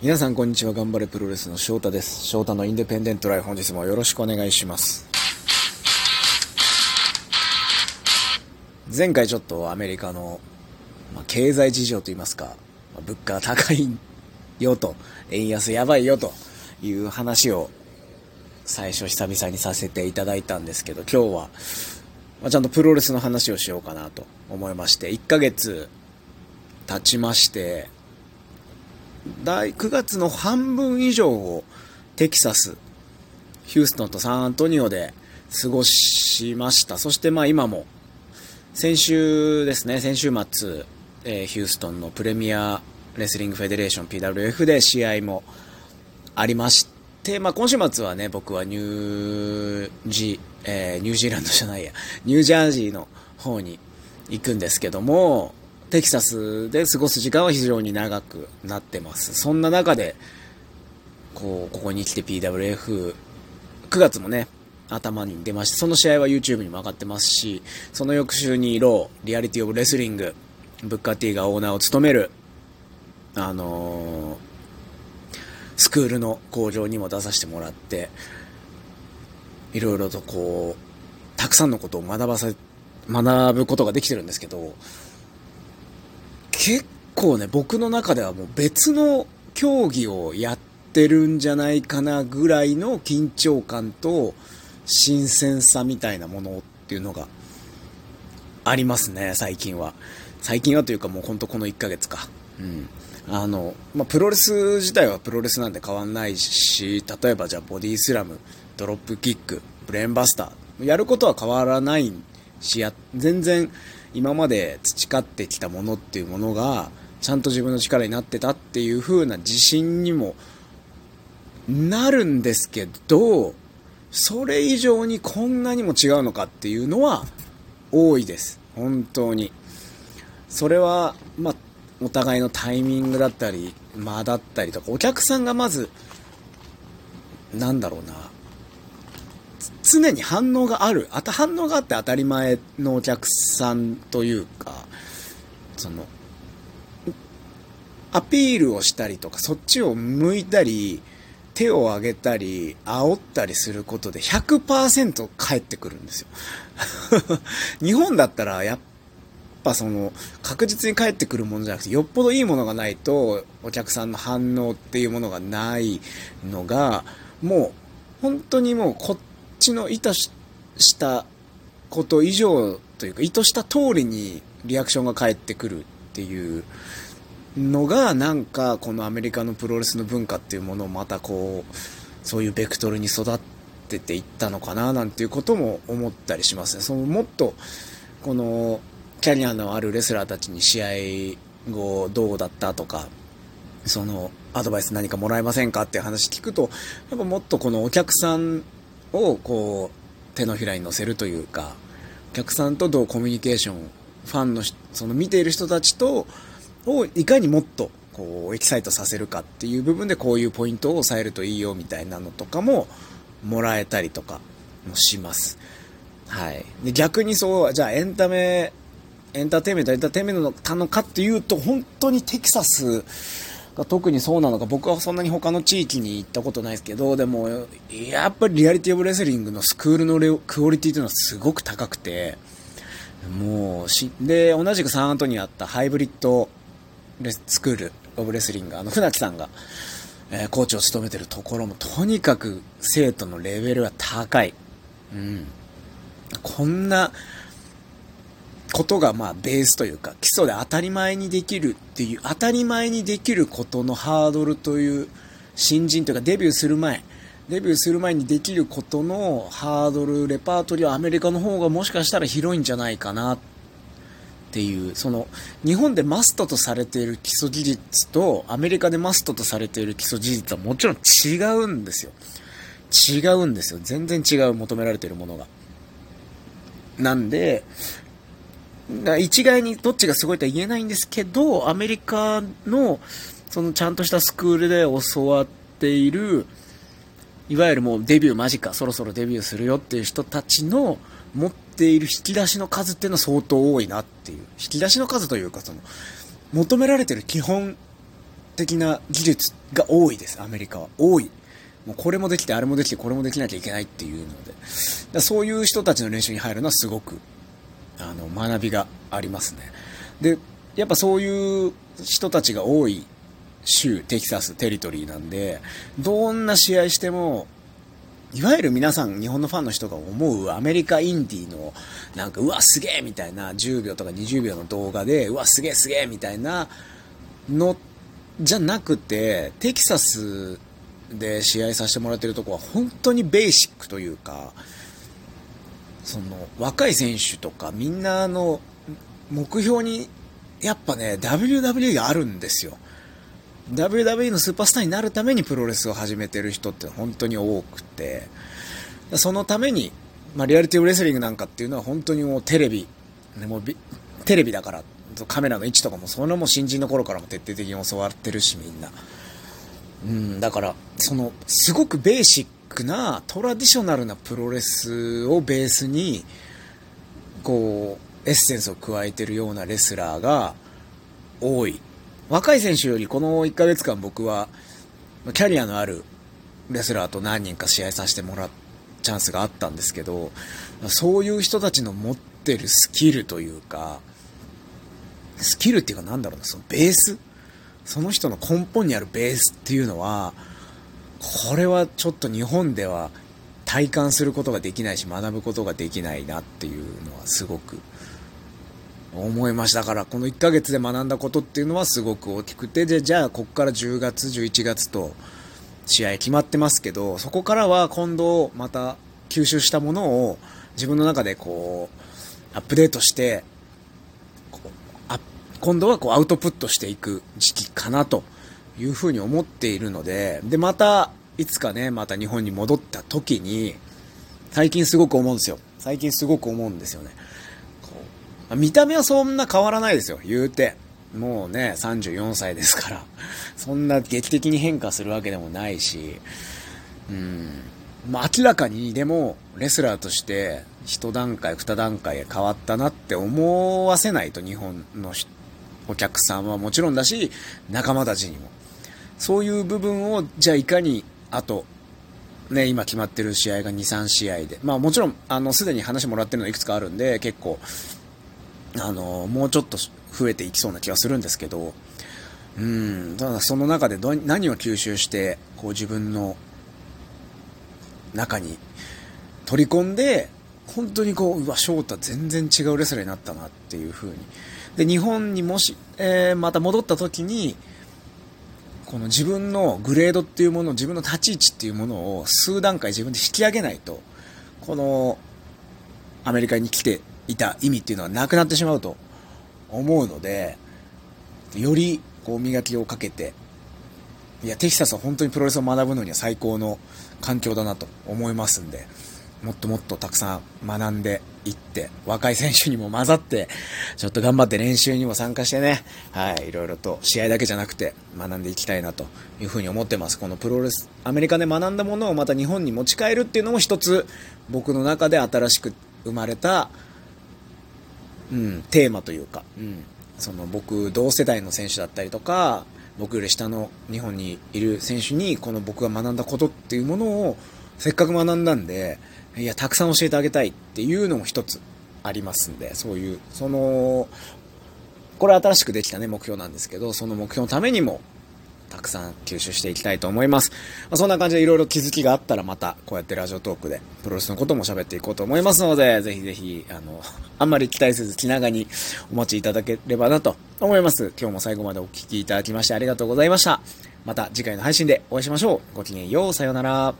皆さんこんにちは。頑張れプロレスの翔太です。翔太のインデペンデントライフ。本日もよろしくお願いします。前回ちょっとアメリカの、まあ、経済事情といいますか、まあ、物価高いよと円安やばいよという話を最初久々にさせていただいたんですけど今日は、まあ、ちゃんとプロレスの話をしようかなと思いまして1ヶ月経ちまして9月の半分以上をテキサス、ヒューストンとサンアントニオで過ごしました。そしてまあ今も、先週ですね、先週末、えー、ヒューストンのプレミアレスリングフェデレーション PWF で試合もありまして、まあ今週末はね、僕はニュージ、えー、ニュージーランドじゃないや、ニュージャージーの方に行くんですけども、テキサスで過ごす時間は非常に長くなってます。そんな中で、こう、ここに来て PWF、9月もね、頭に出まして、その試合は YouTube にも上がってますし、その翌週に ROW、Reality of Wrestling、Booker T がオーナーを務める、あのー、スクールの興行にも出させてもらって、いろいろとこう、たくさんのことを学ばせ、学ぶことができてるんですけど、結構ね、僕の中ではもう別の競技をやってるんじゃないかなぐらいの緊張感と新鮮さみたいなものっていうのがありますね、最近は。最近はというかもうほんとこの1ヶ月か。うん。あの、まあ、プロレス自体はプロレスなんで変わんないし、例えばじゃあボディスラム、ドロップキック、ブレーンバスター、やることは変わらないし、や、全然今まで培ってきたものっていうものがちゃんと自分の力になってたっていう風な自信にもなるんですけどそれ以上にこんなにも違うのかっていうのは多いです。本当に。それはまあお互いのタイミングだったり間だったりとかお客さんがまずなんだろうな。常に反応がある、あた反応があって当たり前のお客さんというか、その、アピールをしたりとか、そっちを向いたり、手を挙げたり、煽ったりすることで100%返ってくるんですよ。日本だったら、やっぱその、確実に返ってくるものじゃなくて、よっぽどいいものがないと、お客さんの反応っていうものがないのが、もう、本当にもうこっちの意図したこと以上というか、意図した通りにリアクションが返ってくるっていうのが、なんかこのアメリカのプロレスの文化っていうものをまたこう、そういうベクトルに育ってていったのかななんていうことも思ったりしますね。そのもっと、この、キャリアのあるレスラーたちに試合後どうだったとか、その、アドバイス何かもらえませんかっていう話聞くと、やっぱもっとこのお客さんをこう手のひらに乗せるというかお客さんとどうコミュニケーションファンのその見ている人たちとをいかにもっとこうエキサイトさせるかっていう部分でこういうポイントを抑えるといいよみたいなのとかももらえたりとかもします。はい。で逆にそう、じゃあエンタメ、エンターテイメント、エンターテイメントなのかっていうと、本当にテキサスが特にそうなのか、僕はそんなに他の地域に行ったことないですけど、でも、やっぱり Reality of Wrestling のスクールのクオリティというのはすごく高くて、もうし、で、同じくサンアントニオにあった Hybrid School of Wrestling、あの、船木さんが、えー、コーチを務めてるところも、とにかく生徒のレベルが高い。うん。こんな、ことがまあベースというか基礎で当たり前にできるっていう当たり前にできることのハードルという新人というかデビューする前デビューする前にできることのハードルレパートリーはアメリカの方がもしかしたら広いんじゃないかなっていうその日本でマストとされている基礎技術とアメリカでマストとされている基礎技術はもちろん違うんですよ。違うんですよ。全然違う求められているものが。なんで、一概にどっちがすごいとは言えないんですけど、アメリカの、そのちゃんとしたスクールで教わっている、いわゆるもうデビュー間近、そろそろデビューするよっていう人たちの持っている引き出しの数っていうのは相当多いなっていう。引き出しの数というか、その、求められてる基本的な技術が多いです、アメリカは。多い。もうこれもできて、あれもできて、これもできなきゃいけないっていうので。そういう人たちの練習に入るのはすごく、あの、学びがありますね。で、やっぱそういう人たちが多い州、テキサス、テリトリーなんで、どんな試合しても、いわゆる皆さん、日本のファンの人が思うアメリカインディの、なんか、うわ、すげえみたいな、10秒とか20秒の動画で、うわ、すげえすげえみたいなの、じゃなくて、テキサスで試合させてもらってるとこは本当にベーシックというか、その、若い選手とかみんなの目標に、やっぱね、WWE があるんですよ。WWE のスーパースターになるためにプロレスを始めてる人って本当に多くて、そのために、まあ、リアリティレスリングなんかっていうのは本当にもうテレビ、もうテレビだから、カメラの位置とかもそれも新人の頃からも徹底的に教わってるしみんな。うん、だから、その、すごくベーシックなトラディショナルなプロレスをベースに、こう、エッセンスを加えてるようなレスラーが多い。若い選手よりこの1ヶ月間僕は、キャリアのあるレスラーと何人か試合させてもらうチャンスがあったんですけど、そういう人たちの持ってるスキルというか、スキルっていうかなんだろうな、そのベース。その人の根本にあるベースっていうのは、これはちょっと日本では体感することができないし学ぶことができないなっていうのはすごく思いました。だから、この1ヶ月で学んだことっていうのはすごく大きくて、で、じゃあ、こっから10月、11月と、試合決まってますけど、そこからは今度、また、吸収したものを、自分の中でこう、アップデートして、今度はこう、アウトプットしていく時期かな、というふうに思っているので、で、また、いつかね、また日本に戻った時に、最近すごく思うんですよ。最近すごく思うんですよね。見た目はそんな変わらないですよ、言うて。もうね、34歳ですから。そんな劇的に変化するわけでもないし、うん。まあ、明らかに、でも、レスラーとして、一段階、二段階変わったなって思わせないと、日本のお客さんはもちろんだし、仲間たちにも。そういう部分を、じゃあいかに、あと、ね、今決まってる試合が2、3試合で。まあもちろん、あの、すでに話もらってるのいくつかあるんで、結構、あの、もうちょっと増えていきそうな気がするんですけど、うん、ただその中でど何を吸収して、こう自分の中に取り込んで、本当にこう、うわ、翔太全然違うレスラーになったなっていう風に。で、日本にもし、えー、また戻った時に、この自分のグレードっていうもの、自分の立ち位置っていうものを数段階自分で引き上げないと、このアメリカに来ていた意味っていうのはなくなってしまうと思うので、よりこう磨きをかけて、いや、テキサスは本当にプロレスを学ぶのには最高の環境だなと思いますんで、もっともっとたくさん学んでいって、若い選手にも混ざって、ちょっと頑張って練習にも参加してね、はい、いろいろと試合だけじゃなくて学んでいきたいなというふうに思ってます。このプロレス、アメリカで学んだものをまた日本に持ち帰るっていうのも一つ僕の中で新しく生まれたうん、テーマというか、うん、その僕同世代の選手だったりとか僕より下の日本にいる選手にこの僕が学んだことっていうものをせっかく学んだんでいやたくさん教えてあげたいっていうのも一つありますんでそういうそのこれ新しくできたね目標なんですけどその目標のためにもたくさん吸収していきたいと思います。まあ、そんな感じでいろいろ気づきがあったらまたこうやってラジオトークでプロレスのことも喋っていこうと思いますので、ぜひぜひ、あの、あんまり期待せず気長にお待ちいただければなと思います。今日も最後までお聴きいただきましてありがとうございました。また次回の配信でお会いしましょう。ごきげんよう。さようなら。